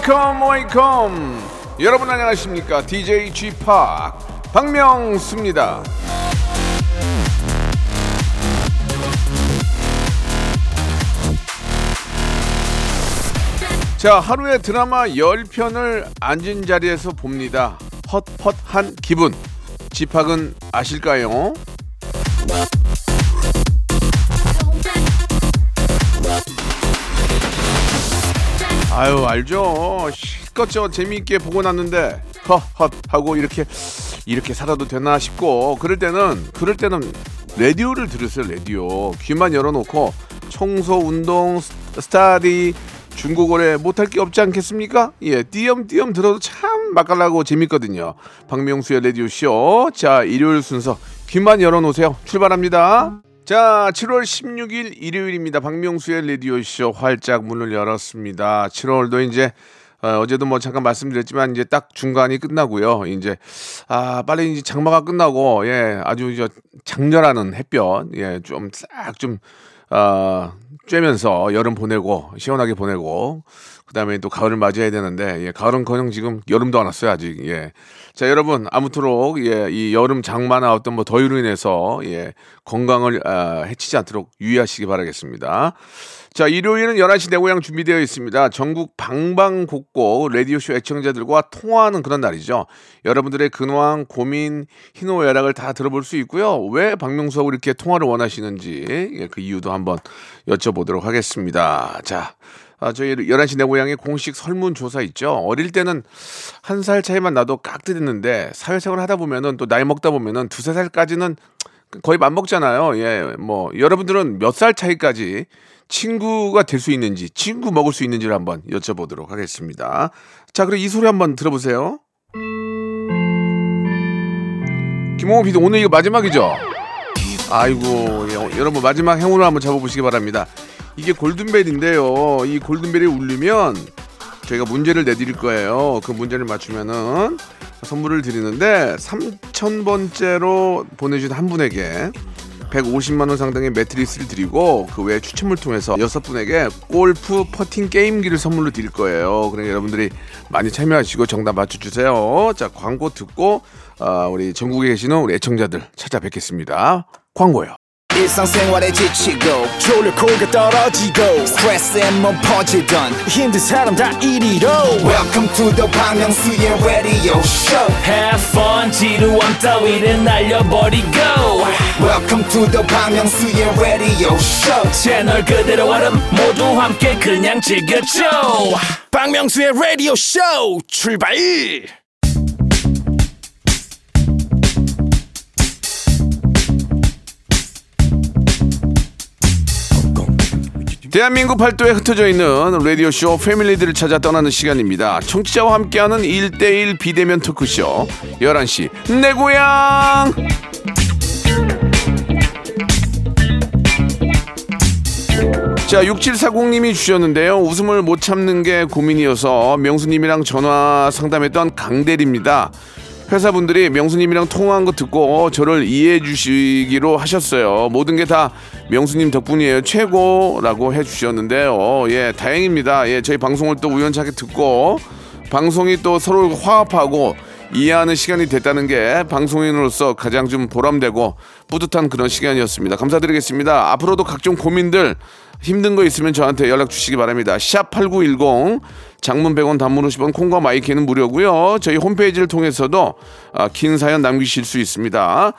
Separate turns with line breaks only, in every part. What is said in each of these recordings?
Welcome welcome 여러분 안녕하십니까? DJ GP 박명수입니다. 자 하루에 드라마 10편을 앉은 자리에서 봅니다. 헛헛한 기분. 집합은 아실까요? 아유 알죠 실컷 저 재미있게 보고 났는데 헛헛 하고 이렇게 이렇게 살아도 되나 싶고 그럴 때는 그럴 때는 라디오를 들으세요 라디오 귀만 열어놓고 청소 운동 스- 스타디 중국어에 못할 게 없지 않겠습니까? 예, 띄엄띄엄 들어도 참 맛깔나고 재밌거든요. 박명수의 라디오 쇼. 자, 일요일 순서 귀만 열어놓으세요. 출발합니다. 자, 7월 16일 일요일입니다. 박명수의 라디오 쇼 활짝 문을 열었습니다. 7월도 이제 어, 어제도 뭐 잠깐 말씀드렸지만 이제 딱 중간이 끝나고요. 이제 아 빨리 이제 장마가 끝나고 예 아주 저 장렬하는 햇볕 예좀 싹좀 아, 쬐면서 여름 보내고 시원하게 보내고 그다음에 또 가을을 맞이해야 되는데 예, 가을은 커녕 지금 여름도 안 왔어요 아직 예. 자 여러분 아무쪼록 예, 이 여름 장마나 어떤 뭐 더위로 인해서 예, 건강을 아, 해치지 않도록 유의하시기 바라겠습니다. 자 일요일은 11시 내 고향 준비되어 있습니다. 전국 방방곡곡 라디오쇼 애청자들과 통화하는 그런 날이죠. 여러분들의 근황, 고민, 희노애락을 다 들어볼 수 있고요. 왜 박명수하고 이렇게 통화를 원하시는지 예, 그 이유도 한번 여쭤보도록 하겠습니다. 자, 아, 저희 11시 내 고향의 공식 설문조사 있죠. 어릴 때는 한 살 차이만 나도 깍듯했는데 사회생활 하다 보면은 또 나이 먹다 보면은 두세 살까지는 거의 맞먹잖아요. 예, 뭐 여러분들은 몇 살 차이까지 친구가 될 수 있는지, 친구 먹을 수 있는지를 한번 여쭤보도록 하겠습니다. 자, 그럼 이 소리 한번 들어보세요. 김홍호 PD 오늘 이거 마지막이죠? 아이고 예, 여러분 마지막 행운을 한번 잡아보시기 바랍니다. 이게 골든벨인데요. 이 골든벨이 울리면 저희가 문제를 내드릴 거예요. 그 문제를 맞추면은 선물을 드리는데 3,000번째로 보내주신 한 분에게 150만 원 상당의 매트리스를 드리고 그 외에 추첨을 통해서 여섯 분에게 골프 퍼팅 게임기를 선물로 드릴 거예요. 그러니까 여러분들이 많이 참여하시고 정답 맞춰주세요. 자 광고 듣고 아, 우리 전국에 계시는 우리 애청자들 찾아뵙겠습니다. 광고요.
일상생활에 지치고, 졸려 코가 떨어지고, 스트레스에 몸 퍼지던, 힘든 사람 다 이리로. welcome to the Bang Myung-soo's radio show
Have fun 지루함 따위를 날려버리고
welcome to the Bang Myung-soo's radio show
채널 그대로 얼음 모두 함께 그냥 즐겨줘
박명수의 라디오 쇼 출발!
대한민국 팔도에 흩어져 있는 라디오쇼 패밀리들을 찾아 떠나는 시간입니다. 청취자와 함께하는 1대1 비대면 토크쇼 11시 내 고향 자 6740님이 주셨는데요. 웃음을 못 참는 게 고민이어서 명수님이랑 전화 상담했던 강대리입니다. 회사분들이 명수님이랑 통화한 거 듣고 저를 이해해 주시기로 하셨어요. 모든 게 다 명수님 덕분이에요. 최고라고 해 주셨는데요. 예, 다행입니다. 예, 저희 방송을 또 우연찮게 듣고 방송이 또 서로 화합하고 이해하는 시간이 됐다는 게 방송인으로서 가장 좀 보람되고 뿌듯한 그런 시간이었습니다. 감사드리겠습니다. 앞으로도 각종 고민들 힘든 거 있으면 저한테 연락 주시기 바랍니다. 샵 8910 장문 100원 단문 50원 콩과 마이키는 무료고요. 저희 홈페이지를 통해서도 아, 긴 사연 남기실 수 있습니다.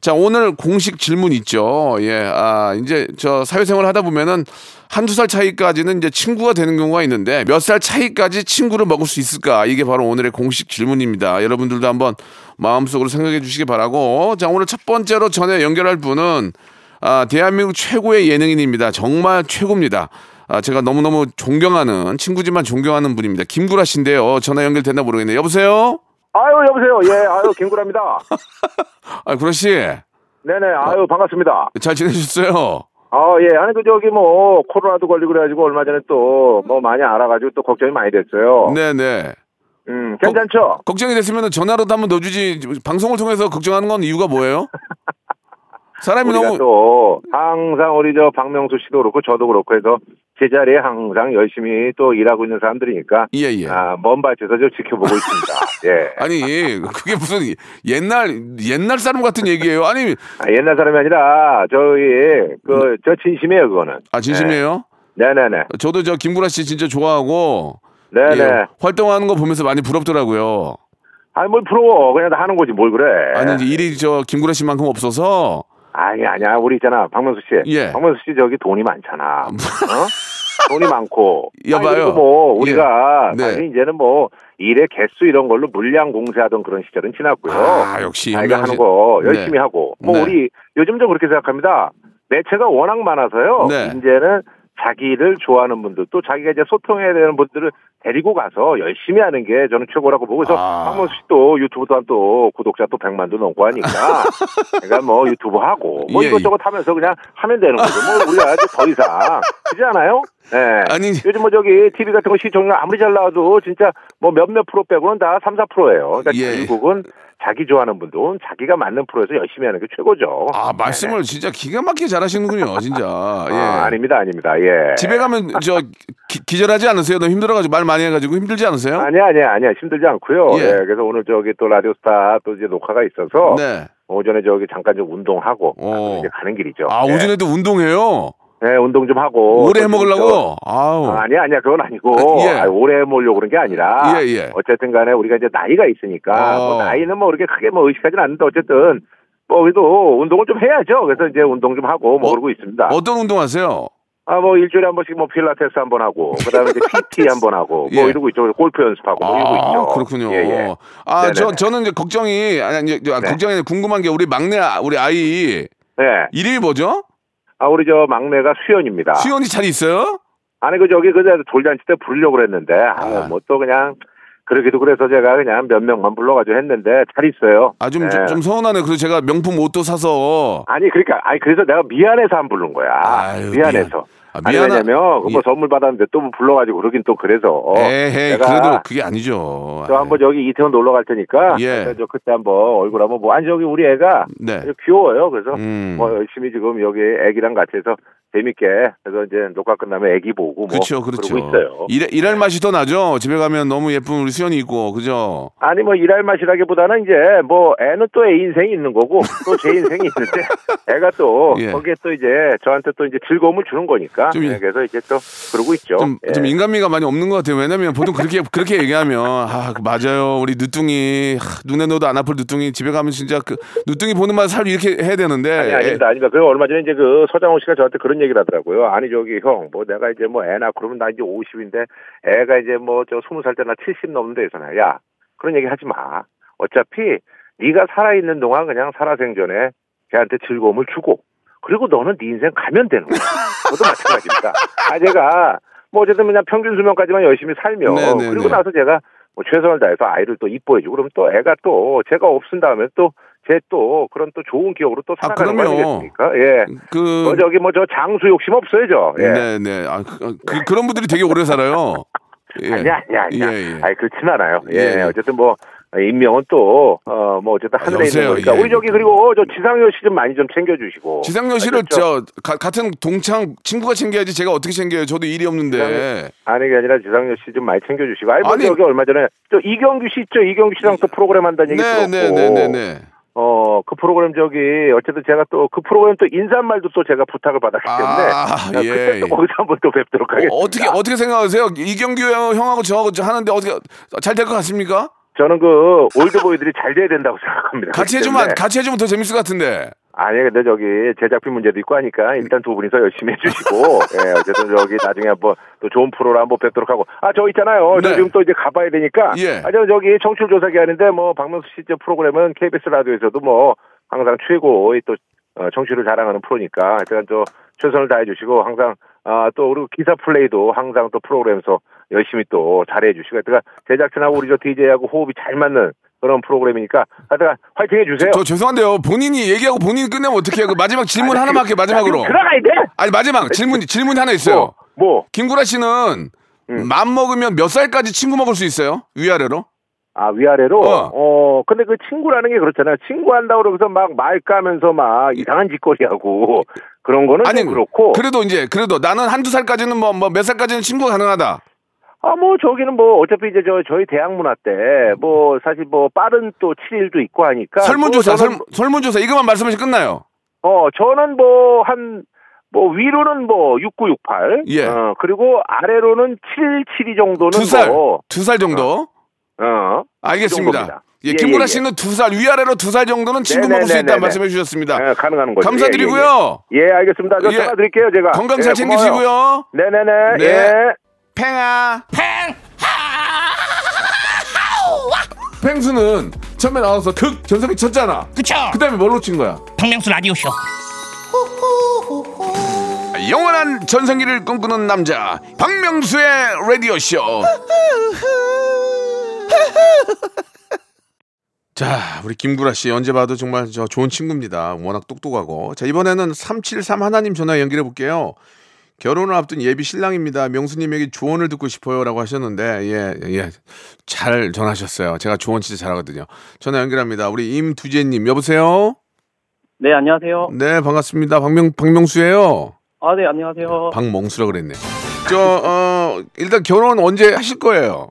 자, 오늘 공식 질문 있죠. 예. 아, 이제 저 사회생활 하다 보면은 한두 살 차이까지는 이제 친구가 되는 경우가 있는데 몇 살 차이까지 친구를 먹을 수 있을까? 이게 바로 오늘의 공식 질문입니다. 여러분들도 한번 마음속으로 생각해 주시기 바라고. 자, 오늘 첫 번째로 전에 연결할 분은 아, 대한민국 최고의 예능인입니다. 정말 최고입니다. 아, 제가 너무너무 존경하는 친구지만 존경하는 분입니다. 김구라 씨인데요. 전화 연결됐나 모르겠네요. 여보세요?
아유 여보세요. 예, 아유 김구라입니다.
아, 구라 씨.
네네, 아유 반갑습니다.
잘 지내셨어요?
아, 예. 아니, 그, 저기, 뭐, 코로나도 걸리고 그래가지고, 얼마 전에 또, 뭐, 많이 알아가지고 또 걱정이 많이 됐어요.
네네.
음, 괜찮죠?
걱정이 됐으면 전화로도 한번 넣어주지. 방송을 통해서 걱정하는 건 이유가 뭐예요? 사람이 너무
또, 항상 우리 저 박명수 씨도 그렇고, 저도 그렇고 해서, 제자리에 항상 열심히 또 일하고 있는 사람들이니까,
예 예.
아, 먼 밭에서 저 지켜보고 있습니다. 예.
아니 그게 무슨 옛날 옛날 사람 같은 얘기예요. 아니
아, 옛날 사람이 아니라, 저희, 그, 저 진심이에요, 그거는.
아 진심이에요?
네네네.
저도 저 김구라 씨 진짜 좋아하고
네네.
예, 활동하는 거 보면서 많이 부럽더라고요.
아니, 뭘 부러워. 그냥 다 하는 거지, 뭘 그래.
아니 이제 일이 저 김구라 씨만큼 없어서
아니 아니야 우리 있잖아 박명수 씨.
예.
박명수 씨 저기 돈이 많잖아. 어? 돈이 많고.
여봐요.
뭐 우리가
예. 네.
사실 이제는 뭐 일의 개수 이런 걸로 물량 공세하던 그런 시절은 지났고요.
아, 역시
자기가 하는 거 열심히
네.
하고. 뭐
네.
우리 요즘 좀 그렇게 생각합니다. 매체가 워낙 많아서요.
네.
이제는 자기를 좋아하는 분들 또 자기가 이제 소통해야 되는 분들을 데리고 가서 열심히 하는 게 저는 최고라고 보고 그래서
아.
박명수 씨도 유튜브 또한 또 구독자 또 100만도 넘고 하니까 그러니까 뭐 유튜브 하고 뭐
예,
이것저것 하면서 그냥 하면 되는 거죠. 뭐 우리가 이제 더 이상 그렇지 않아요? 예.
아니
요즘 뭐 저기 TV 같은 거 시청률 아무리 잘 나와도 진짜 뭐 몇몇 프로 빼고는 다 3, 4%예요. 그러니까
예.
결국은 자기 좋아하는 분들은 자기가 맞는 프로에서 열심히 하는 게 최고죠.
아 말씀을 진짜 기가 막히게 잘하시는군요, 진짜. 예.
아, 아닙니다, 아닙니다. 예.
집에 가면 저 기, 기절하지 않으세요? 너무 힘들어가지고 말 많이 해가지고 힘들지 않으세요?
아니야, 아니야, 아니야. 힘들지 않고요.
예.
예. 그래서 오늘 저기 또 라디오스타 또 이제 녹화가 있어서
네.
오전에 저기 잠깐 좀 운동하고
어.
이제 가는 길이죠.
아
예.
오전에도 운동해요.
네, 운동 좀 하고.
오래
또
해먹으려고.
저-
아우.
아, 아니야, 아니야. 그건 아니고.
예.
아, 오래 해 먹으려고 그런 게 아니라.
예, 예.
어쨌든 간에 우리가 이제 나이가 있으니까.
어.
뭐 나이는 뭐 그렇게 크게 뭐 의식하지는 않는데 어쨌든. 뭐 그래도 운동을 좀 해야죠. 그래서 이제 운동 좀 하고 뭐
어,
그러고 있습니다.
어떤 운동 하세요?
아, 뭐 일주일에 한 번씩 뭐 필라테스 한 번 하고. 그 다음에 이제 PT 한 번 하고. 뭐
예.
이러고 있죠. 골프 연습하고. 뭐 이러고 있죠.
그렇군요.
예, 예.
아, 저
네네네.
저는 이제 걱정이 아니 이제 아,
네.
걱정이 궁금한 게 우리 막내 아- 우리 아이
네.
이름이 뭐죠?
아, 우리 저 막내가 수연입니다.
수연이 잘 있어요?
아니 그 저기 그제 돌잔치 때 부르려고 그랬는데
아.
아, 뭐 또 그냥 그러기도 그래서 제가 그냥 몇 명만 불러가지고 했는데 잘 있어요.
아 좀
네.
좀 서운하네. 그래서 제가 명품 옷도 사서
아니 그러니까 아니 그래서 내가 미안해서 안 부른 거야.
아유,
미안해서.
아,
아니
미안하-
왜냐면 그뭐
예.
선물 받았는데 또 불러가지고 그러긴 또 그래서 내가
그래도 그게 아니죠.
저 한번 저기 이태원 놀러 갈 테니까
예.
저 그때 한번 얼굴 한번 뭐 아니 저기 우리 애가
네.
귀여워요. 그래서
음.
뭐 열심히 지금 여기 애기랑 같이 해서 재밌게 그래서 이제 녹화 끝나면 애기 보고 뭐
그렇죠, 그렇죠.
그러고 있어요.
일, 일할 맛이 더 나죠. 집에 가면 너무 예쁜 우리 수연이 있고, 그죠?
아니 뭐 일할 맛이라기보다는 이제 뭐 애는 또 애 인생이 있는 거고 또 제 인생이 있는데 애가 또
예.
거기에 또 이제 저한테 또 이제 즐거움을 주는 거니까
좀 이-
네, 그래서 이제 또 그러고 있죠.
좀,
예.
좀 인간미가 많이 없는 것 같아요. 왜냐면 보통 그렇게, 그렇게 얘기하면, 아, 그 맞아요. 우리 누뚱이, 하, 눈에 넣어도 안 아플 누뚱이 집에 가면 진짜 그, 누뚱이 보는 맛 살 이렇게 해야 되는데.
아니
애-
아닙니다 아닙니다. 그리고 얼마 전에 이제 그 서장훈 씨가 저한테 그런 얘기 를 하더라고요. 아니 저기 형 뭐 내가 이제 뭐 애 낳고 그러면 나 이제 50인데 애가 이제 뭐 저 20살 때 나 70 넘는데 해서나 야 그런 얘기 하지 마. 어차피 네가 살아 있는 동안 그냥 살아생전에 걔한테 즐거움을 주고 그리고 너는 네 인생 가면 되는 거야. 그것도 마찬가지입니다. 아 제가 뭐 어쨌든 그냥 평균 수명까지만 열심히 살면
네, 네,
그리고
네.
나서 제가 뭐 최선을 다해서 아이를 또 이뻐해주고 그러면 또 애가 또 제가 없은 다음에 또 제 또 그런 또 좋은 기억으로 또
아,
살아가는 거
그럼요.
아니겠습니까? 예.
그,
뭐 저기 뭐 저 장수 욕심 없어요 저. 예.
네 네. 아, 그, 그, 그런 분들이 되게 오래 살아요. 예.
아니야 아니야 아니야.
예, 예.
아니 그렇진 않아요. 예.
예, 예.
어쨌든 뭐 인명은 또 어 뭐 어쨌든
아,
하늘에
여보세요.
있는 거니까
예.
우리 저기 그리고 저 지상렬 씨 좀 많이 좀 챙겨주시고.
지상렬 씨를? 저 가- 같은 동창 친구가 챙겨야지 제가 어떻게 챙겨요? 저도 일이 없는데.
지상렬- 아니 게 아니라 지상렬 씨 좀 많이 챙겨주시고. 아니, 뭐
아니.
여기 얼마 전에 저 이경규 씨 있죠? 이경규 씨랑 또 프로그램 한다는 얘기 들었고.
네 네 네네네.
어, 그 프로그램 저기, 어쨌든 제가 또 그 프로그램 또 인사말도 또 제가 부탁을 받았기 때문에.
아, 예.
그때 또 거기서 한번 또 뵙도록 하겠습니다.
어, 어떻게 어떻게 생각하세요? 이경규 형- 형하고 저하고 저 하는데 어떻게 잘 될 것 같습니까?
저는 그 올드보이들이 잘 돼야 된다고 생각합니다.
같이 해주면. 같이 해주면 더 재밌을 것 같은데.
아니, 근데 저기 제작비 문제도 있고 하니까 일단 두 분이서 열심히 해주시고, 예, 어쨌든 저기 나중에 한번 또 좋은 프로를 한번 뵙도록 하고. 아, 저 있잖아요. 저
네.
지금 또 이제 가봐야 되니까.
예.
아, 저 저기 청취율 조사 기간인데 뭐 박명수 씨저 프로그램은 KBS 라디오에서도 뭐 항상 최고의 또 어, 청취를 자랑하는 프로니까 하여튼 저 최선을 다해 주시고 항상 아, 또 그리고 기사 플레이도 항상 또 프로그램에서 열심히 또 잘해 주시고 그러니까 제작진하고 우리 저 DJ하고 호흡이 잘 맞는 그런 프로그램이니까 하여튼 화이팅 해주세요.
저 죄송한데요. 본인이 얘기하고 본인이 끝내면 어떡해요? 그 마지막 질문 하나만 할게요. 마지막으로.
들어가야 돼.
아니 마지막 질문 질문 하나 있어요.
뭐, 뭐.
김구라 씨는
음.
맘 먹으면 몇 살까지 친구 먹을 수 있어요? 위아래로?
아 위아래로
어.
어. 근데 그 친구라는 게 그렇잖아요 친구 한다고 그러면서 막 말 까면서 막 이상한 짓거리 하고 그런 거는
아니
좀 그렇고
그래도 이제 그래도 나는 한두 살까지는 뭐뭐몇 살까지는 친구가 가능하다.
아 뭐 저기는 뭐 어차피 이제 저 저희 대학 문화 때 뭐 사실 뭐 빠른 또 7일도 있고 하니까
설문조사
또 저는,
설, 설문조사 이것만 말씀하시면 끝나요.
어 저는 뭐 한 뭐 위로는 뭐 6968,
예.
어 그리고 아래로는 772 정도는
두 살,
뭐,
두살 정도.
어
알겠습니다.
정도입니다.
예,
예,
김구라
예, 예.
씨는 두살 위아래로 두 살 정도는 친구 먹을 수. 있다 말씀해 주셨습니다.
예, 가능한 거죠.
감사드리고요.
예, 예, 예. 예, 알겠습니다. 저
예.
전화 드릴게요, 제가.
건강
예,
잘. 챙기시고요.
네네네.
네.
예.
팽아. 팽수는 처음에 나와서 극 전성기 쳤잖아.
그쵸
그 다음에 뭘로 친 거야?
박명수 라디오쇼
영원한 전성기를 꿈꾸는 남자 박명수의 라디오 쇼. 자, 우리 김구라 씨 언제 봐도 정말 저 좋은 친구입니다. 워낙 똑똑하고. 자, 이번에는 373 하나님 전화 연결해 볼게요. 결혼을 앞둔 예비 신랑입니다. 명수님에게 조언을 듣고 싶어요라고 하셨는데 예, 예. 잘 전하셨어요. 제가 조언 진짜 잘하거든요. 전화 연결합니다. 우리 임두재님 여보세요?
네, 안녕하세요.
네, 반갑습니다. 박명, 박명수예요
아, 네, 안녕하세요.
박멍수라 그랬네. 저, 어, 일단 결혼 언제 하실 거예요?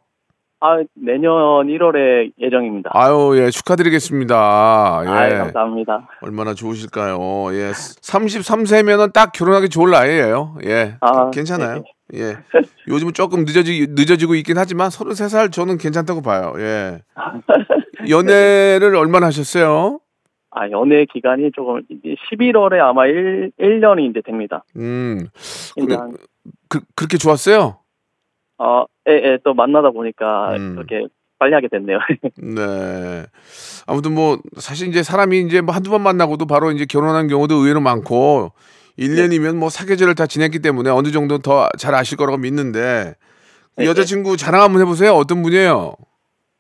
아, 내년 1월에 예정입니다.
아유, 예, 축하드리겠습니다. 예.
아, 감사합니다.
얼마나 좋으실까요? 예. 33세면은 딱 결혼하기 좋을 나이예요. 예.
아,
괜찮아요. 예. 요즘은 조금 늦어지, 늦어지고 있긴 하지만 33살 저는 괜찮다고 봐요. 예. 연애를 얼마나 하셨어요?
아, 연애 기간이 조금 이제 11월에 아마 1, 1년이 이제 됩니다.
음.
한,
그, 그렇게 좋았어요?
어, 예, 예, 또 만나다 보니까
음.
그렇게 빨리 하게 됐네요.
네. 아무튼 뭐 사실 이제 사람이 이제 뭐 한두 번 만나고도 바로 이제 결혼한 경우도 의외로 많고 1년이면 뭐 사계절을 다 지냈기 때문에 어느 정도 더 잘 아실 거라고 믿는데
네,
여자친구 자랑 한번 해보세요. 어떤 분이에요?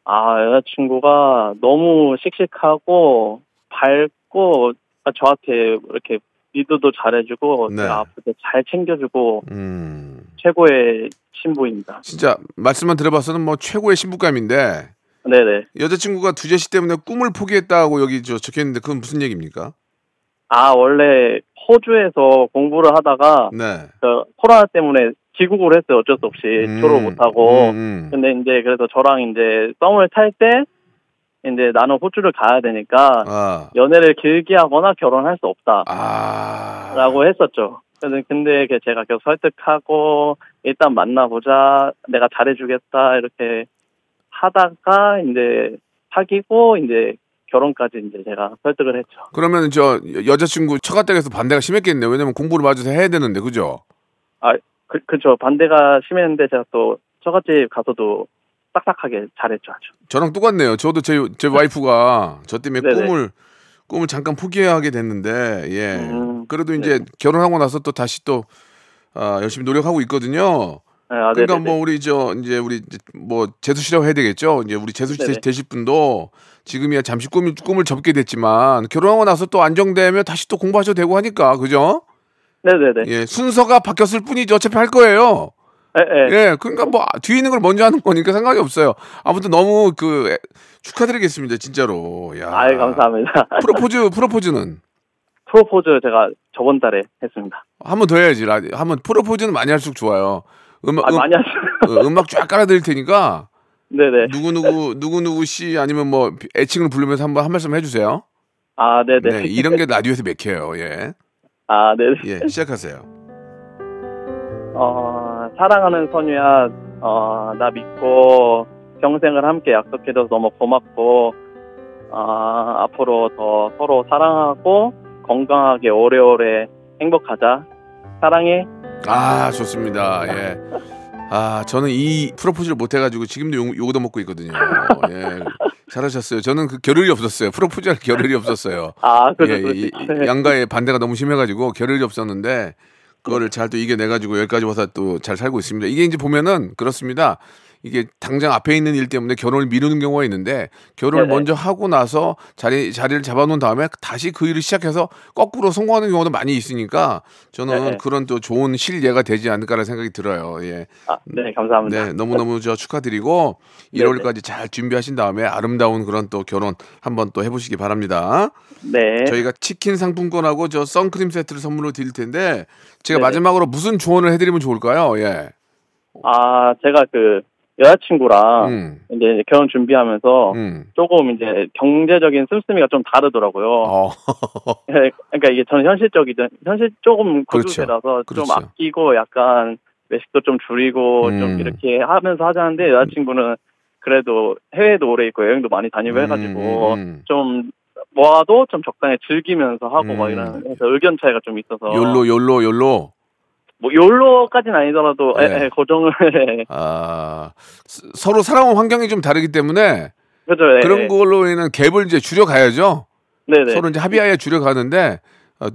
아, 여자친구가 너무 씩씩하고 밝고 아, 저한테 이렇게 리드도 잘해주고
네.
제가 아플 때 잘 챙겨주고
음,
최고의 신부입니다.
진짜 말씀만 들어봐서는 뭐 최고의 신부감인데
네네.
여자친구가 두재 씨 때문에 꿈을 포기했다고 여기 저 적혀있는데 그건 무슨 얘기입니까?
아, 원래 호주에서 공부를 하다가
네.
그 코로나 때문에 귀국을 했어요. 어쩔 수 없이
음,
졸업 못 하고.
음, 음.
근데 이제 그래서 저랑 이제 썸을 탈 때 이제 나는 호주를 가야 되니까
아,
연애를 길게 하거나 결혼할 수 없다라고
아,
했었죠. 근데 근데 그 제가 계속 설득하고 일단 만나보자. 내가 잘해주겠다 이렇게 하다가 이제 사귀고 이제 결혼까지 이제 제가 설득을 했죠.
그러면 저 여- 여자친구 처가댁에서 반대가 심했겠네요. 왜냐면 공부를 마저서 해야 되는데 그죠?
그, 그죠. 반대가 심했는데 제가 또 처갓집 가서도 딱딱하게 잘했죠. 아주.
저랑 똑같네요. 저도 제, 제 와이프가 저 때문에
네네.
꿈을 꿈을 잠깐 포기하게 됐는데 예.
음,
그래도 이제 결혼하고 나서 또 다시 또 아, 열심히 노력하고 있거든요.
네, 아,
그러니까
네네네.
뭐 우리 저 이제 우리 뭐 재수 씨라고 해야 되겠죠. 이제 우리 재수 씨
네네.
되실 분도 지금이야 잠시 꿈을 꿈을 접게 됐지만 결혼하고 나서 또 안정되면 다시 또 공부하셔도 되고 하니까 그죠?
네네네.
예, 순서가 바뀌었을 뿐이지 어차피 할 거예요.
예, 예.
예, 그러니까 뭐 뒤에 있는 걸 먼저 하는 거니까 상관이 없어요. 아무튼 너무 그 에, 축하드리겠습니다, 진짜로. 야.
아이 감사합니다.
프로포즈 프로포즈는
프로포즈 제가 저번 달에 했습니다.
한 번 더 해야지. 라 한번 프로포즈는 많이 할수록 좋아요. 음악
아,
음,
많이 하시요
어, 음악 쫙 깔아드릴 테니까
네네.
누구 누구 누구 누구 씨 아니면 뭐 애칭을 부르면서 한번 한 말씀 해주세요.
아, 네네.
네, 이런 게 라디오에서 맥혀요. 예,
아, 네네.
예, 시작하세요.
어, 사랑하는 선우야, 어, 나 믿고 평생을 함께 약속해줘서 너무 고맙고, 어, 앞으로 더 서로 사랑하고 건강하게 오래오래 행복하자. 사랑해.
아, 좋습니다. 예. 아, 저는 이 프로포즈를 못 해가지고 지금도 욕, 욕 얻어먹고 있거든요. 예. 잘하셨어요. 저는 그 겨를이 없었어요. 프로포즈할 겨를이 없었어요.
아, 그죠,
예. 이- 양가의 반대가 너무 심해가지고 겨를이 없었는데 그거를 잘 또 이겨내가지고 여기까지 와서 또 잘 살고 있습니다. 이게 이제 보면은 그렇습니다. 이게 당장 앞에 있는 일 때문에 결혼을 미루는 경우가 있는데 결혼을
네네.
먼저 하고 나서 자리 자리를 잡아놓은 다음에 다시 그 일을 시작해서 거꾸로 성공하는 경우도 많이 있으니까 저는
네네.
그런 또 좋은 실예가 되지 않을까라는 생각이 들어요. 예.
아, 네, 감사합니다.
네, 너무너무 저 축하드리고
네네.
1월까지 잘 준비하신 다음에 아름다운 그런 또 결혼 한번 또 해보시기 바랍니다.
네.
저희가 치킨 상품권하고 저 선크림 세트를 선물로 드릴 텐데 제가
네네.
마지막으로 무슨 조언을 해드리면 좋을까요? 예.
아, 제가 그 여자친구랑
음.
이제 결혼 준비하면서
음.
조금 이제 경제적인 씀씀이가 좀 다르더라고요.
어.
예, 그러니까 이게 저는 현실적이든 현실 조금
그렇죠.
구두쇠라서
그렇죠.
좀 아끼고 약간 외식도 좀 줄이고
음.
좀 이렇게 하면서 하자는데 여자친구는 그래도 해외도 오래 있고 여행도 많이 다니고 해가지고
음, 음.
좀 모아도 좀 적당히 즐기면서 하고 막
음.
이런 해서 의견 차이가 좀 있어서
욜로 욜로 욜로.
뭐 욜로까지는 아니더라도
네.
예, 예, 고정을
아 스- 서로 살아온 환경이 좀 다르기 때문에
그죠 예,
그런
예.
걸로 인한 갭을 이제 줄여가야죠.
네네
서로 이제 합의하에 줄여가는데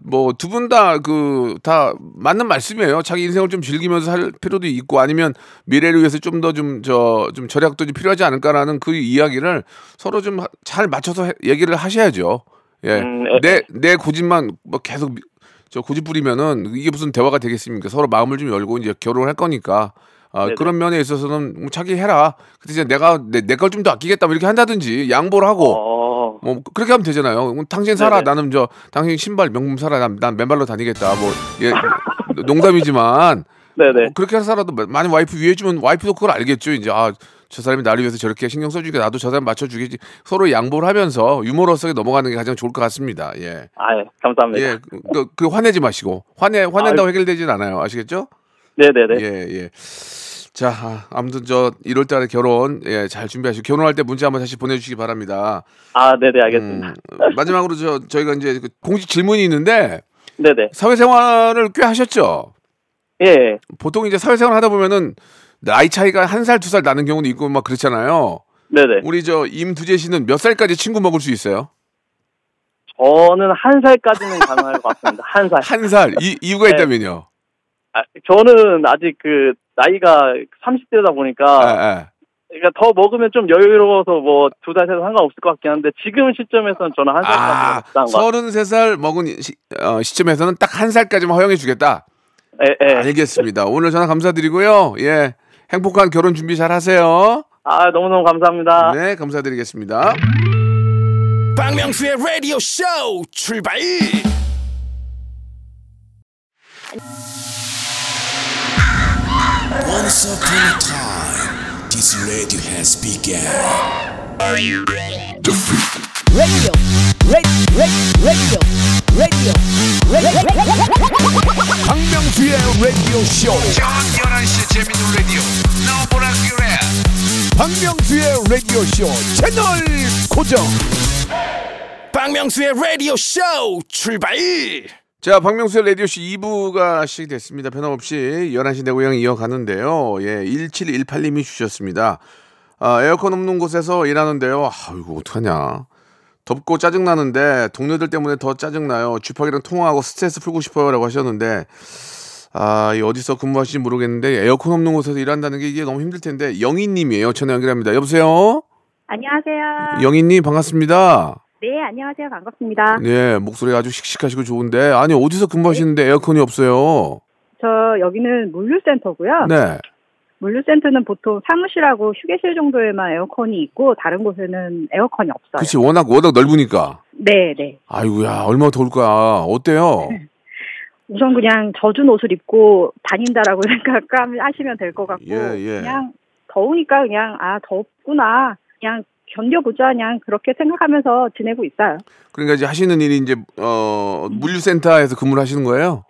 뭐 두 분 다 그 다 맞는 말씀이에요. 자기 인생을 좀 즐기면서 할 필요도 있고 아니면 미래를 위해서 좀 더 좀저좀 절약도 좀 필요하지 않을까라는 그 이야기를 서로 좀 잘 맞춰서 해- 얘기를 하셔야죠. 예.
음, 예.
내내 고집만 뭐 계속 미- 저 고집 부리면은 이게 무슨 대화가 되겠습니까? 서로 마음을 좀 열고 이제 결혼을 할 거니까. 아,
네네.
그런 면에 있어서는 뭐 자기 해라. 근데 이제 내가 내 걸 좀 더 아끼겠다 뭐 이렇게 한다든지 양보를 하고
어,
뭐 그렇게 하면 되잖아요. 당신 살아.
네네.
나는 저 당신 신발 명품 살아. 난, 난 맨발로 다니겠다. 뭐 예, 농담이지만
네네
뭐 그렇게 살아도 많이 와이프 위해 주면 와이프도 그걸 알겠죠. 이제 아 저 사람이 나를 위해서 저렇게 신경 써주니까 나도 저 사람 맞춰주겠지. 서로 양보를 하면서 유머러스하게 넘어가는 게 가장 좋을 것 같습니다. 예.
아 예, 감사합니다
예, 그, 그, 그 화내지 마시고 화내 화낸다고 해결되진 않아요. 아시겠죠?
네 네 네
예, 예. 자, 아, 아무튼 저 1월 달에 결혼 예, 잘 준비하시고 결혼할 때 문자 한번 다시 보내 주시기 바랍니다.
아 네 네 알겠습니다
음, 마지막으로 저 저희가 이제 그 공식 질문이 있는데
네 네
사회생활을 꽤 하셨죠.
예
보통 이제 사회생활 하다 보면은 나이 차이가 한 살 두 살 나는 경우도 있고 막 그렇잖아요.
네네
우리 저 임두재 씨는 몇 살까지 친구 먹을 수 있어요?
저는 한 살까지는 가능할 것 같습니다 한 살.
한 살. 이 이유가
네.
있다면요.
아, 저는 아직 그 나이가 30대다 보니까
예, 예.
그러니까 더 먹으면 좀 여유로워서 뭐 두 달 세도 상관없을 것 같긴 한데 지금 시점에서는 저는 한 살까지
아,
적당한 것 같아요.
33살 먹은 시, 어, 시점에서는 딱 한 살까지만 허용해 주겠다.
예, 예.
알겠습니다. 오늘 전화 감사드리고요. 예. 행복한 결혼 준비 잘 하세요.
아 너무너무 감사합니다.
네, 감사드리겠습니다.
박명수의 라디오 쇼 출발 Once upon a time this radio has begun
radio, radio, radio, radio, radio.
박명수의 라디오 쇼
저녁 11시 재밌는 라디오 너보라 그래
박명수의 라디오 쇼 채널 고정 박명수의 라디오 쇼 출발
자, 박명수의 라디오쇼 2부가 시작됐습니다. 변함없이 11시 내 고향 이어가는데요. 예, 1718님이 주셨습니다. 아, 에어컨 없는 곳에서 일하는데요. 아, 이거 어떡하냐. 덥고 짜증나는데 동료들 때문에 더 짜증나요. 쥐팍이랑 통화하고 스트레스 풀고 싶어요. 라고 하셨는데, 아, 이 어디서 근무하시는지 모르겠는데 에어컨 없는 곳에서 일한다는 게 이게 너무 힘들 텐데, 영희님이에요. 전화 연결합니다. 여보세요?
안녕하세요.
영희님 반갑습니다.
네, 안녕하세요. 반갑습니다.
네, 목소리가 아주 씩씩하시고 좋은데, 아니, 어디서 근무하시는데 에어컨이 없어요?
저 여기는 물류센터고요.
네.
물류센터는 보통 사무실하고 휴게실 정도에만 에어컨이 있고 다른 곳에는 에어컨이 없어요.
그치, 워낙, 워낙 넓으니까.
네, 네.
아이고야, 얼마나 더울까. 어때요?
우선 그냥 젖은 옷을 입고 다닌다라고 생각하시면 될 것 같고
예, 예.
그냥 더우니까 그냥 아 덥구나 그냥 견뎌보자 그냥 그렇게 생각하면서 지내고 있어요.
그러니까 이제 하시는 일이 이제, 어, 물류센터에서 근무를 하시는 거예요?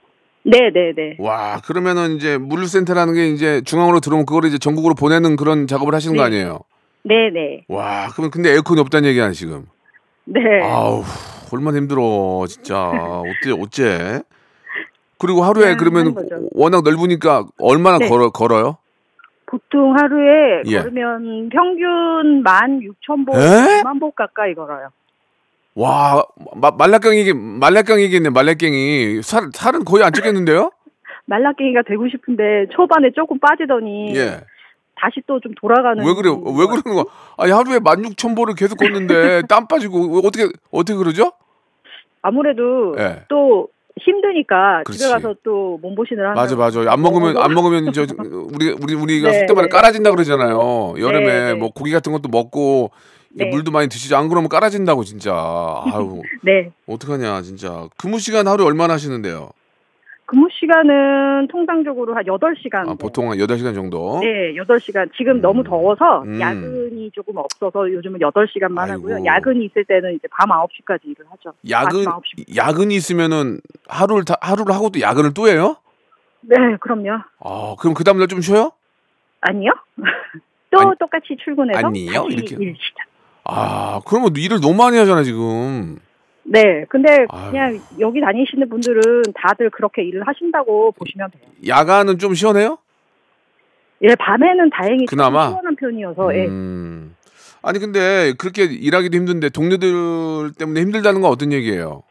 네, 네, 네.
와, 그러면은 이제 물류센터라는 게 이제 중앙으로 들어오면 그걸 이제 전국으로 보내는 그런 작업을 하시는 거
네.
아니에요?
네, 네.
와, 그러면 근데 에어컨이 없다는 얘기야, 지금.
네.
아우, 얼마나 힘들어, 진짜. 어째, 어째. 그리고 하루에 그러면. 워낙 넓으니까 얼마나
네.
걸어, 걸어요?
보통 하루에
예.
걸으면 평균 16,000보,
에?
2만 보 가까이 걸어요.
와, 마, 말라깽이, 말라깽이겠네, 말라깽이. 살, 살은 거의 안 찌겠는데요?
말라깽이가 되고 싶은데 초반에 조금 빠지더니
예.
다시 또 좀 돌아가는.
왜 그래? 왜 그러는 거야? 아니 하루에 16,000보를 계속 걷는데 땀 빠지고 어떻게 어떻게 그러죠?
아무래도
예.
또 힘드니까
그렇지.
집에 가서 또 몸보신을 하는.
맞아 맞아. 안 먹으면 안 먹으면 저 우리 우리 우리가
네,
말에
네.
깔아진다 그러잖아요. 여름에
네, 네.
뭐 고기 같은 것도 먹고
네.
물도 많이 드시죠. 안 그러면 깔아진다고 진짜. 아유
네.
어떡하냐 진짜. 근무 시간 하루 얼마나 하시는데요?
근무 시간은 통상적으로 한 8시간.
아, 보통 한 8시간 정도.
네, 8시간. 지금 너무 더워서
음.
야근이 조금 없어서 요즘은 8시간만
아이고.
하고요. 야근이 있을 때는 이제 밤 9시까지 일을 하죠.
야근
아침 9시.
야근이 있으면은 하루를 다, 하루를 하고 또 야근을 또 해요?
네, 그럼요.
아, 그럼 그 다음 날 좀 쉬어요?
아니요. 또
아니,
똑같이 출근해서
아니요? 이렇게.
일 시작.
아, 그러면 일을 너무 많이 하잖아, 지금.
네, 근데
아유.
그냥 여기 다니시는 분들은 다들 그렇게 일을 하신다고 보시면 돼요.
야간은 좀 시원해요?
예, 밤에는 다행히 좀
그나마?
시원한 편이어서 예.
음. 아니 근데 그렇게 일하기도 힘든데 동료들 때문에 힘들다는 건 어떤 얘기예요?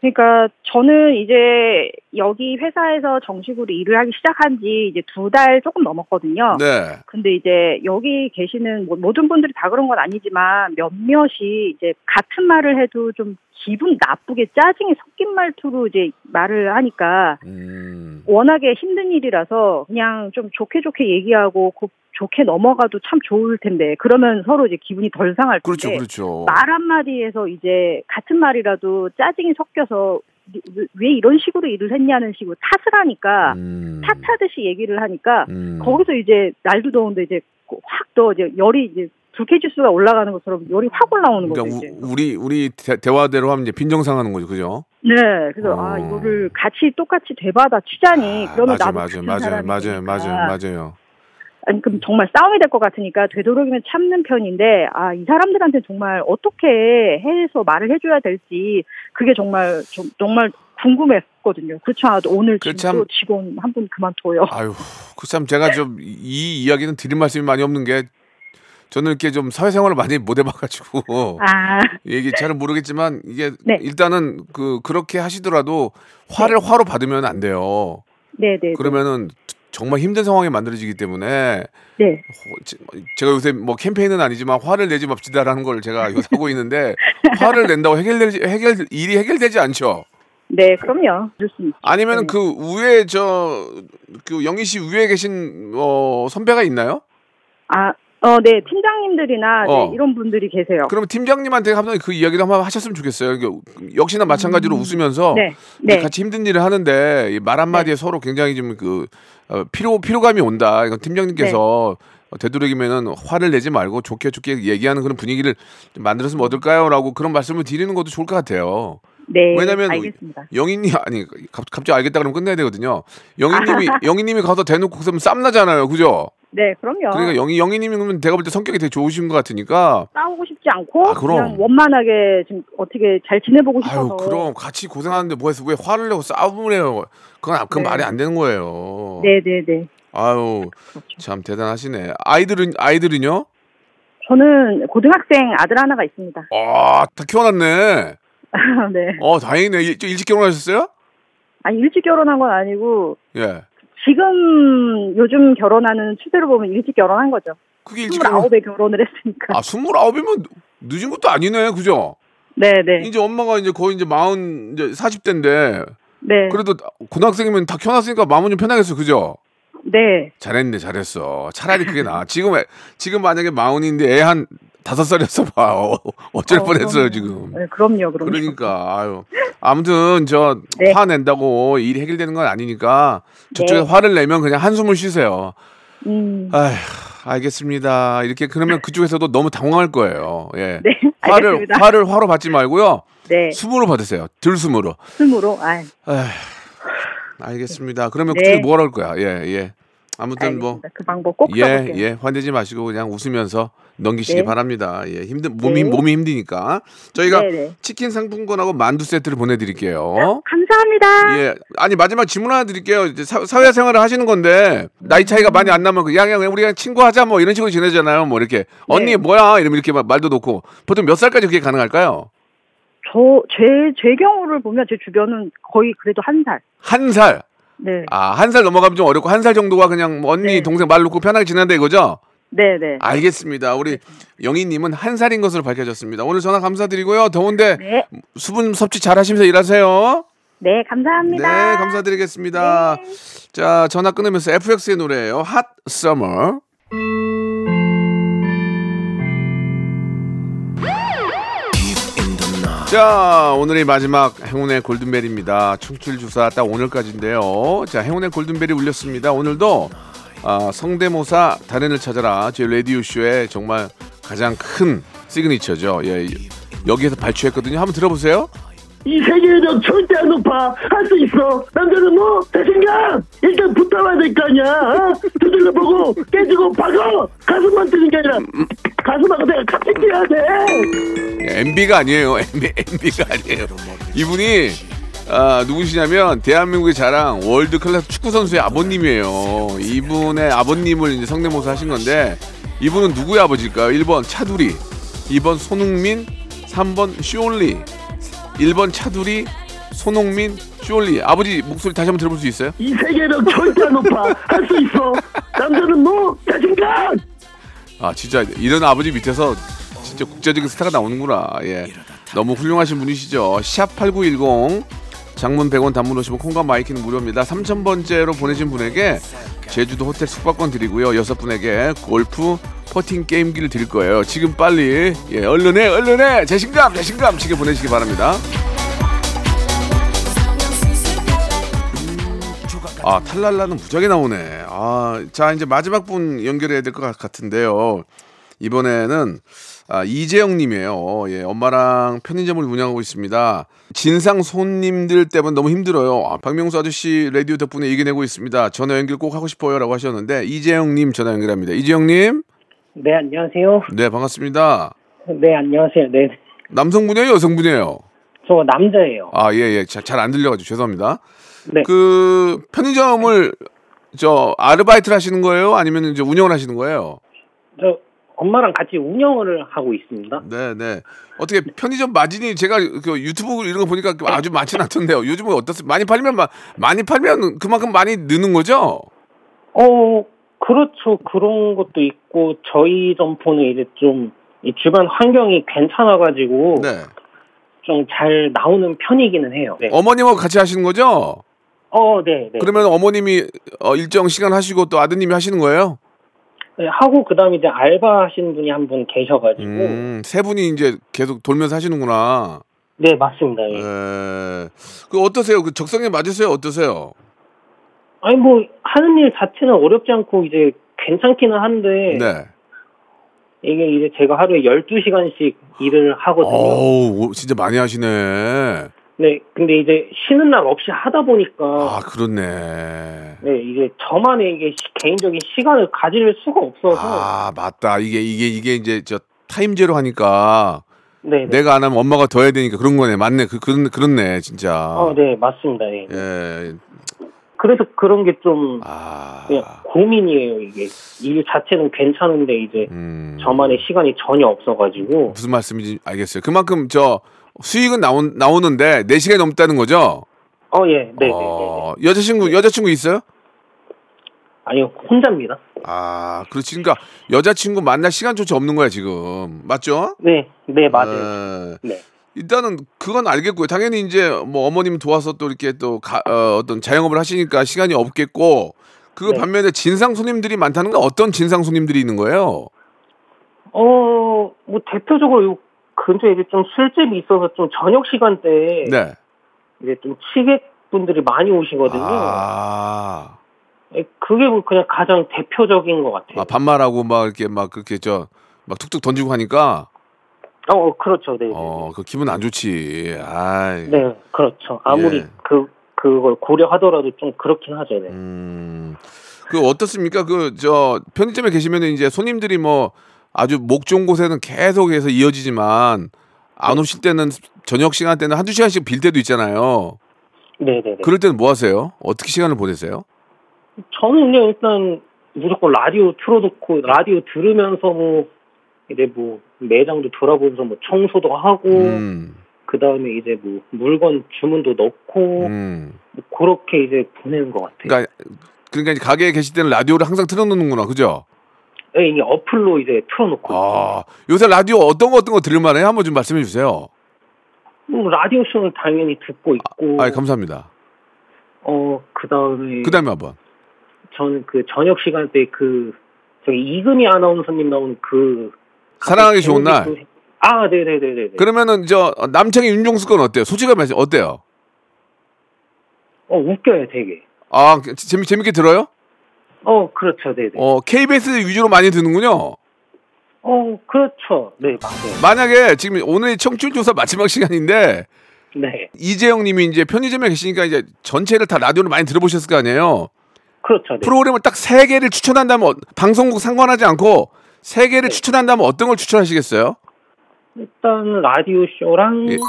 그러니까 저는 이제 여기 회사에서 정식으로 일을 하기 시작한 지 이제 두 달 조금 넘었거든요.
네.
근데 이제 여기 계시는 뭐 모든 분들이 다 그런 건 아니지만 몇몇이 이제 같은 말을 해도 좀 기분 나쁘게 짜증이 섞인 말투로 이제 말을 하니까
음.
워낙에 힘든 일이라서 그냥 좀 좋게 좋게 얘기하고 고- 좋게 넘어가도 참 좋을 텐데 그러면 서로 이제 기분이 덜 상할 텐데
그렇죠, 그렇죠.
말 한마디에서 이제 같은 말이라도 짜증이 섞여서 왜- 왜 이런 식으로 일을 했냐는 식으로 탓을 하니까
음.
탓하듯이 얘기를 하니까
음.
거기서 이제 날도 더운데 이제 확 더 이제 열이 이제 불쾌지수가 올라가는 것처럼 열이 확 올라오는 거죠.
그러니까
이제.
우, 우리 우리 대, 대화대로 하면 이제 빈정상하는 거죠, 그죠?
네, 그래서 아
어.
이거를 같이 똑같이 대받아 치자니 그러면
맞아,
나도
맞아,
같은
맞아요,
사람이
맞아요. 맞아요, 맞아요.
아니 그럼 정말 싸움이 될 것 같으니까 되도록이면 참는 편인데 아 이 사람들한테 정말 어떻게 해서 말을 해줘야 될지 그게 정말 좀 정말 궁금했거든요. 그렇지 않아도 오늘
그 참-
또 직원 한 분 그만둬요.
아유, 그 참 제가 좀 이 이야기는 드릴 말씀이 많이 없는 게 저는 이렇게 좀 사회생활을 많이 못 해봐가지고
아,
얘기 잘은 모르겠지만 이게
네.
일단은 그 그렇게 하시더라도 화를 화로 받으면 안 돼요.
네네.
그러면은 정말 힘든 상황이 만들어지기 때문에
네.
호- 제- 제가 요새 뭐 캠페인은 아니지만 화를 내지 맙시다라는 걸 제가 하고 있는데 화를 낸다고 해결되지 해결 일이 해결되지 않죠.
네, 그럼요.
아니면
네.
그 위에 저그 영희 씨 위에 계신 어 선배가 있나요?
아, 어, 네, 팀장님들이나
어.
네, 이런 분들이 계세요.
그러면 팀장님한테 한번 그 이야기를 한번 하셨으면 좋겠어요. 역시나 마찬가지로 웃으면서
음. 네, 네,
같이 힘든 일을 하는데 이말 한마디에 서로 굉장히 좀 그 피로 피로감이 온다. 이건 팀장님께서
네.
되도록이면은 화를 내지 말고 좋게 좋게 얘기하는 그런 분위기를 좀 만들었으면 어떨까요?라고 그런 말씀을 드리는 것도 좋을 것 같아요.
네,
왜냐면
알겠습니다.
영희님 아니 갑, 갑자기 알겠다 그러면 끝내야 되거든요. 영희님이 영희님이 가서 대놓고 그러면 쌈 나잖아요, 그죠?
네, 그럼요.
그러니까 영희 영희님이 그러면 내가 볼 때 성격이 되게 좋으신 것 같으니까
싸우고 싶지 않고
아, 그럼.
그냥 원만하게 지금 어떻게 잘 지내보고 싶어서
아유 그럼 같이 고생하는데 뭐해서 왜 화를 내고 싸움을 해요? 그건 그건
네.
말이 안 되는 거예요.
네, 네, 네.
아유
그렇죠.
참 대단하시네. 아이들은 아이들은요?
저는 고등학생 아들 하나가 있습니다.
아 다 키워놨네.
네.
어 다행이네. 일, 일찍 결혼하셨어요?
아니 일찍 결혼한 건 아니고
예.
지금 요즘 결혼하는 추세로 보면 일찍 결혼한 거죠.
그게 일찍 결혼.
29에 결혼 을 했으니까.
아 스물아홉이면 늦은 것도 아니네, 그죠?
네, 네.
이제 엄마가 이제 거의 이제 마흔 이제 사십 대인데
네.
그래도 고등학생이면 다 키워놨으니까 마음은 좀 편하겠어, 그죠?
네.
잘했네, 잘했어. 차라리 그게 나. 지금 애- 지금 만약에 마흔인데 애 한 다섯 살이었어 봐. 어, 어쩔
어,
뻔했어요. 지금.
네, 그럼요, 그럼요.
그러니까 아유. 아무튼 저
네.
화낸다고 일이 해결되는 건 아니니까 저쪽에
네.
화를 내면 그냥 한숨을 쉬세요.
음.
아휴, 알겠습니다. 이렇게 그러면 그쪽에서도 너무 당황할 거예요. 예.
네,
화를
알겠습니다.
화를 화로 받지 말고요.
네.
숨으로 받으세요. 들숨으로.
스스로. 아,
알겠습니다. 그러면
네.
그쪽이 뭐라 할 거야? 예, 예. 아무튼 뭐.
그 방법 꼭
예,
써볼게요.
예, 화내지 마시고 그냥 웃으면서 넘기시기
네.
바랍니다. 예, 힘든 몸이
네.
몸이 힘드니까 저희가
네, 네.
치킨 상품권하고 만두 세트를 보내드릴게요.
감사합니다.
예, 아니 마지막 질문 하나 드릴게요. 이제 사, 사회생활을 하시는 건데 나이 차이가 많이 안 나면 그냥 그냥 우리 그냥 친구 하자 뭐 이런 식으로 지내잖아요. 뭐 이렇게 언니
네.
뭐야 이러면 이렇게 막 말도 놓고 보통 몇 살까지 그게 가능할까요?
저, 제, 제 경우를 보면 제 주변은 거의 그래도 한 살.
한 살.
네.
아, 한 살 넘어가면 좀 어렵고 한 살 정도가 그냥 뭐 언니,
네.
동생 말 놓고 편하게 지낸다 이거죠?
네, 네.
알겠습니다. 우리 영희님은 한 살인 것으로 밝혀졌습니다. 오늘 전화 감사드리고요. 더운데
네.
수분 섭취 잘 하시면서 일하세요.
네, 감사합니다.
네, 감사드리겠습니다. 자, 전화 끊으면서 FX의 노래예요. 핫 서머. 자, 오늘이 마지막 행운의 골든벨입니다. 청출 주사 딱 오늘까지인데요. 자, 행운의 골든벨이 울렸습니다. 오늘도 아, 성대모사 달인을 찾아라 제 라디오 쇼의 정말 가장 큰 시그니처죠. 예, 여기에서 발표했거든요. 한번 들어보세요.
이 세계력 절대 안 높아 할 수 있어 남자는 뭐 자신감 일단 붙어봐야 될 거 아니야 어? 두들려 보고 깨지고 박어 가슴만 뜨는 게 아니라 가슴하고 내가 같이 뛰어야 돼
MB가 아니에요. MB, MB가 아니에요. 이분이 아, 누구시냐면 대한민국의 자랑 world class 축구 선수의 아버님이에요. 이분의 아버님을 이제 성대모사 하신 건데 이분은 누구의 아버지일까요? 1번 차두리, 2번 손흥민, 3번 쇼올리, 1번 차두리, 손흥민, 쇼올리. 아버지 목소리 다시 한번 들어볼 수 있어요?
이 세계력 절대 안 높아 할 수 있어 남자는 뭐 자신감
아 진짜 이런 아버지 밑에서 진짜 국제적인 스타가 나오는구나. 예. 너무 훌륭하신 분이시죠. 샵8910 장문 100원 단문 오시면 콩과 마이키는 무료입니다. 3000번째로 보내신 분에게 제주도 호텔 숙박권 드리고요. 여섯 분에게 골프 퍼팅 게임기를 드릴 거예요. 지금 빨리 예, 얼른 해 얼른 해 자신감 자신감 치게 보내시기 바랍니다. 아 탈랄라는 무지하게 나오네. 아, 자 이제 마지막 분 연결해야 될 것 같은데요. 이번에는 아, 이재영님이에요. 예, 엄마랑 편의점을 운영하고 있습니다. 진상 손님들 때문에 너무 힘들어요. 아, 박명수 아저씨 라디오 덕분에 이겨내고 있습니다. 전화 연결 꼭 하고 싶어요라고 하셨는데 이재영님 전화 연결합니다. 이재영님,
네, 안녕하세요.
네 반갑습니다.
네, 안녕하세요. 네,
남성분이에요, 여성분이에요?
저 남자예요.
아, 예, 예. 잘안 들려가지고 죄송합니다.
네.
그 편의점을 저 아르바이트를 하시는 거예요? 아니면 이제 운영을 하시는 거예요?
저 엄마랑 같이 운영을 하고 있습니다.
네, 네. 어떻게 편의점 마진이 제가 그 유튜브 이런 거 보니까 아주 많지는 않던데요. 요즘은 어떻습니까? 많이 팔면 마- 많이 팔면 그만큼 많이 느는 거죠?
어, 그렇죠. 그런 것도 있고 저희 점포는 이제 좀 이 주변 환경이 괜찮아가지고
네.
좀 잘 나오는 편이기는 해요. 네.
어머님하고 같이 하시는 거죠?
어, 네, 네.
그러면 어머님이 어, 일정 시간 하시고 또 아드님이 하시는 거예요?
네, 하고 그다음에 이제 알바 하시는 분이 한 분 계셔가지고
음, 세 분이 이제 계속 돌면서 하시는구나.
네, 맞습니다. 예.
예. 그 어떠세요? 그 적성에 맞으세요? 어떠세요?
아니 뭐 하는 일 자체는 어렵지 않고 이제 괜찮기는 한데
네.
이게 이제 제가 하루에 12시간씩 일을 하거든요.
어우, 오, 진짜 많이 하시네.
네, 근데 이제 쉬는 날 없이 하다 보니까
아, 그렇네.
네, 이제 저만의 이게 시- 개인적인 시간을 가질 수가 없어서
아, 맞다. 이게, 이게, 이게 이제 저 타임제로 하니까
네, 네.
내가 안 하면 엄마가 더 해야 되니까 그런 거네. 맞네. 그, 그런, 그렇네. 진짜.
어, 네, 맞습니다. 예.
예.
그래서 그런 게좀
아.
그냥 고민이에요, 이게. 일 자체는 괜찮은데 이제
음.
저만의 시간이 전혀 없어가지고
무슨 말씀인지 알겠어요. 그만큼 저 수익은 나온, 나오는데 4 시간이 넘다는 거죠?
어, 예, 네, 네, 네.
어, 여자친구, 여자친구 있어요?
아니요, 혼자입니다.
아, 그렇지. 그러니까 여자친구 만날 시간조차 없는 거야, 지금. 맞죠?
네, 네, 맞아요.
에,
네.
일단은 그건 알겠고요. 당연히 이제 뭐 어머님 도와서 또 이렇게 또 가, 어, 떤 자영업을 하시니까 시간이 없겠고 그거
네.
반면에 진상 손님들이 많다는 건 어떤 진상 손님들이 있는 거예요?
어, 뭐 대표적으로 요 근처에 이제 좀 술집이 있어서 좀 저녁 시간대에
네.
이제 좀 취객분들이 많이 오시거든요.
아,
예, 그게 뭐 그냥 가장 대표적인 것 같아요.
아, 반말하고 막 이렇게 막 그렇게 저 막 툭툭 던지고 하니까
어, 그렇죠. 네.
어, 그 기분 안 좋지. 아이.
네, 그렇죠. 아무리
예.
그, 그걸 고려하더라도 좀 그렇긴 하죠. 네.
음. 그 어떻습니까? 그 저 편의점에 계시면 이제 손님들이 뭐 아주 목 좋은 곳에는 계속해서 이어지지만 안 오실 때는 저녁 시간 때는 한두 시간씩 빌 때도 있잖아요.
네 네 네.
그럴 때는 뭐 하세요? 어떻게 시간을 보내세요?
저는 그냥 일단 무조건 라디오 틀어놓고 라디오 들으면서 뭐 이제 뭐 매장도 돌아보면서 뭐 청소도 하고
음.
그 다음에 이제 뭐 물건 주문도 넣고
음.
뭐 그렇게 이제 보내는 것 같아요.
그러니까 그러니까 이제 가게에 계실 때는 라디오를 항상 틀어놓는구나, 그죠?
네, 이게 어플로 이제 틀어놓고
아 요새 라디오 어떤 거 어떤 거 들을만해요? 한번 좀 말씀해 주세요.
뭐 라디오 쇼는 당연히 듣고 있고
아, 감사합니다.
어 그다음에
그다음에 한번.
저는 그 저녁 시간대 그 저기 이금희 아나운서님 나오는 그
사랑하기 좋은 날.
아 네네네네
그러면은 저 남창희 윤종수 건 어때요? 소지가 몇 어때요?
어 웃겨요 되게
아 재미 재밌게 들어요?
어 그렇죠 네네
어 KBS 위주로 많이 듣는군요.
어 그렇죠 네 맞아요
만약에 지금 오늘 청취율 조사 마지막 시간인데
네
이재영님이 이제 편의점에 계시니까 이제 전체를 다 라디오를 많이 들어보셨을 거 아니에요.
그렇죠 네.
프로그램을 딱 세 개를 추천한다면 어- 방송국 상관하지 않고 세 개를 추천한다면 어떤 걸 추천하시겠어요?
일단 라디오 쇼랑
예, 네.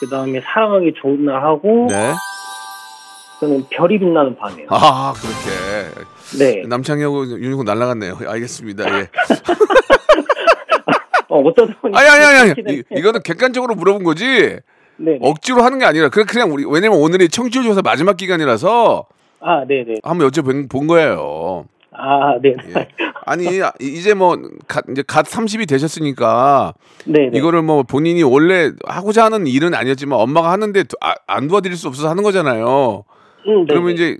그다음에 사랑하기 좋은 날 하고
네.
저는 별이 빛나는 밤이에요
아 그렇게.
네
남창희하고 윤희고 날라갔네요. 알겠습니다. 예.
어, 어쩌다 보니
아니 아니 아니 아니. 이, 이거는 객관적으로 물어본 거지.
네.
억지로 하는 게 아니라 그냥 그냥 우리 왜냐면 오늘이 청취율 조사 마지막 기간이라서
아 네 네
한번 여쭤본 본 거예요.
아 네.
예. 아니 아, 이제 뭐 갓, 이제 갓 30이 되셨으니까
네.
이거를 뭐 본인이 원래 하고자 하는 일은 아니었지만 엄마가 하는데 도- 아, 안 도와드릴 수 없어서 하는 거잖아요.
음, 네.
그러면 이제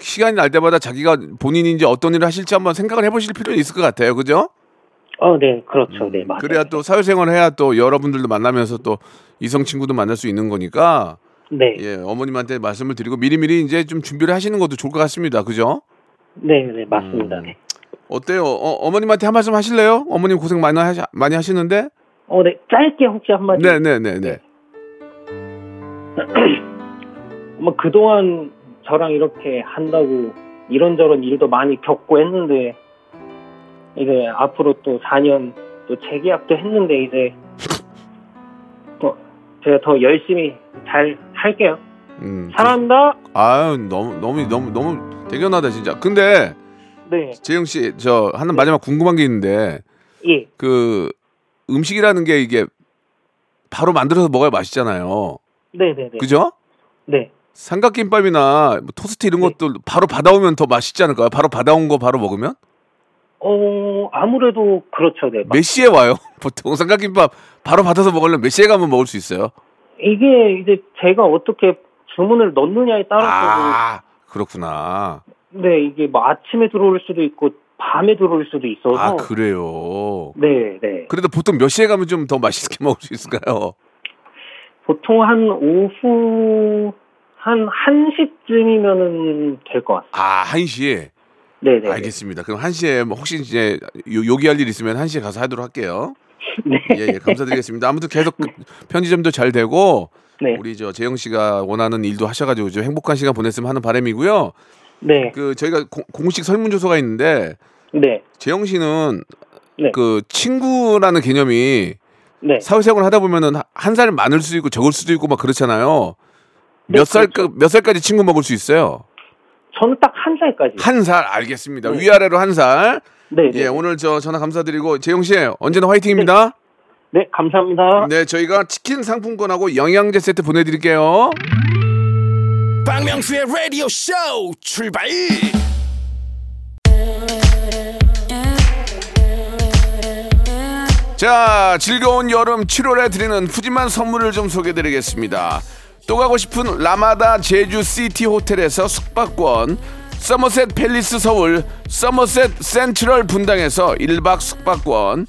시간이 날 때마다 자기가 본인이 이제 어떤 일을 하실지 한번 생각을 해보실 필요는 있을 것 같아요. 그죠?
어, 네, 그렇죠. 네, 맞아요.
그래야 또 사회생활을 해야 또 여러분들도 만나면서 또 이성 친구도 만날 수 있는 거니까
네.
예 어머님한테 말씀을 드리고 미리미리 이제 좀 준비를 하시는 것도 좋을 것 같습니다. 그죠?
네, 네, 맞습니다. 네.
어때요? 어, 머님한테한 말씀 하실래요? 어머님 고생 많이 하시, 많이 하시는데?
어, 네, 짧게 혹시 한 마디.
네 네 네 네.
뭐 그동안 저랑 이렇게 한다고 이런저런 일도 많이 겪고 했는데 이제 앞으로 또 4년 또 재계약도 했는데 이제 또 제가 더 열심히 잘 할게요.
음,
사랑합니다.
아유 너무 너무 너무 너무 대견하다 진짜. 근데
네,
재영 씨 저 하는 마지막 궁금한 게 있는데
예,
그 음식이라는 게 이게 바로 만들어서 먹어야 맛있잖아요.
네, 네, 네.
그죠?
네.
삼각김밥이나 뭐 토스트 이런 것도 바로 받아오면 더 맛있지 않을까요? 바로 받아온 거 바로 먹으면?
어, 아무래도 그렇죠. 네.
몇 시에 와요? 보통 삼각김밥 바로 받아서 먹으려면 몇 시에 가면 먹을 수 있어요?
이게 이제 제가 어떻게 주문을 넣느냐에 따라서
아 그렇구나.
네, 이게 뭐 아침에 들어올 수도 있고 밤에 들어올 수도 있어서
아 그래요.
네, 네.
그래도 보통 몇 시에 가면 좀 더 맛있게 먹을 수 있을까요?
보통 한 오후 한 1시쯤이면은 될 것 같습니다.
아, 1시에?
네, 네.
알겠습니다. 그럼 1시에 뭐 혹시 이제 요, 요기할 일 있으면 1시에 가서 하도록 할게요.
네.
예, 예, 감사드리겠습니다. 아무튼 계속 그 편의점도 잘 되고
네.
우리 저 재영 씨가 원하는 일도 하셔가지고 좀 행복한 시간 보냈으면 하는 바람이고요.
네.
그 저희가 공, 공식 설문조사가 있는데
네.
재영 씨는
네.
그 친구라는 개념이
네.
사회생활 하다 보면은 한 살 많을 수도 있고 적을 수도 있고 막 그렇잖아요.
네,
몇 살, 몇 살까지 친구 먹을 수 있어요?
저는 딱 한 살까지.
한 살, 알겠습니다.
네.
위아래로 한 살.
네, 네.
예, 오늘 저 전화 감사드리고 재영 씨 언제나 화이팅입니다.
네, 감사합니다.
네, 저희가 치킨 상품권하고 영양제 세트 보내드릴게요.
박명수의 라디오 쇼 출발!
자, 즐거운 여름 7월에 드리는 푸짐한 선물을 좀 소개드리겠습니다. 또 가고 싶은 라마다 제주 시티 호텔에서 숙박권, 서머셋 팰리스 서울, 서머셋 센트럴 분당에서 1박 숙박권,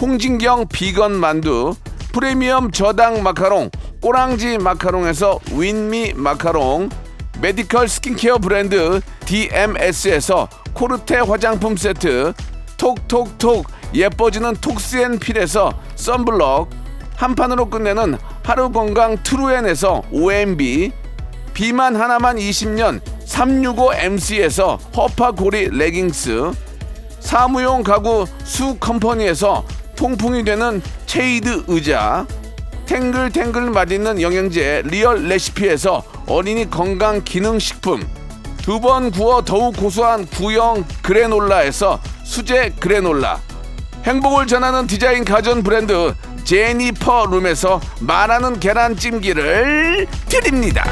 홍진경 비건 만두, 프리미엄 저당 마카롱, 꼬랑지 마카롱에서 윈미 마카롱, medical 스킨케어 브랜드 DMS에서 코르테 화장품 세트, 톡톡톡 예뻐지는 톡스앤필에서 썬블럭, 한 판으로 끝내는 하루 건강 트루엔에서 OMB, 비만 하나만 20년 365MC에서 허파고리 레깅스, 사무용 가구 수 컴퍼니에서 통풍이 되는 체이드 의자, 탱글탱글 맛있는 영양제 리얼 레시피에서 어린이 건강 기능 식품, 두 번 구워 더욱 고소한 구형 그래놀라에서 수제 그래놀라, 행복을 전하는 디자인 가전 브랜드 제니퍼 룸에서 말하는 계란찜기를 드립니다.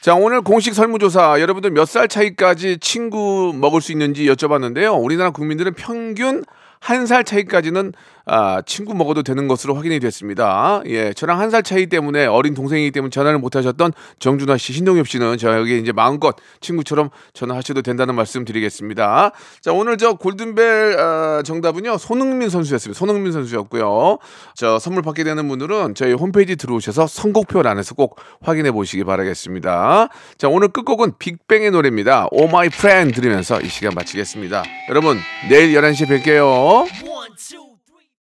자, 오늘 공식 설문조사 여러분들 몇 살 차이까지 친구 먹을 수 있는지 여쭤봤는데요. 우리나라 국민들은 평균 한 살 차이까지는 아, 친구 먹어도 되는 것으로 확인이 됐습니다. 예, 저랑 한 살 차이 때문에 어린 동생이기 때문에 전화를 못 하셨던 정준하 씨, 신동엽 씨는 저에게 이제 마음껏 친구처럼 전화하셔도 된다는 말씀 드리겠습니다. 자, 오늘 저 골든벨 아, 정답은요. 손흥민 선수였습니다. 손흥민 선수였고요. 저 선물 받게 되는 분들은 저희 홈페이지 들어오셔서 선곡표 안에서 꼭 확인해 보시기 바라겠습니다. 자, 오늘 끝곡은 빅뱅의 노래입니다. Oh My Friend 들으면서 이 시간 마치겠습니다. 여러분, 내일 11시에 뵐게요.
One, two,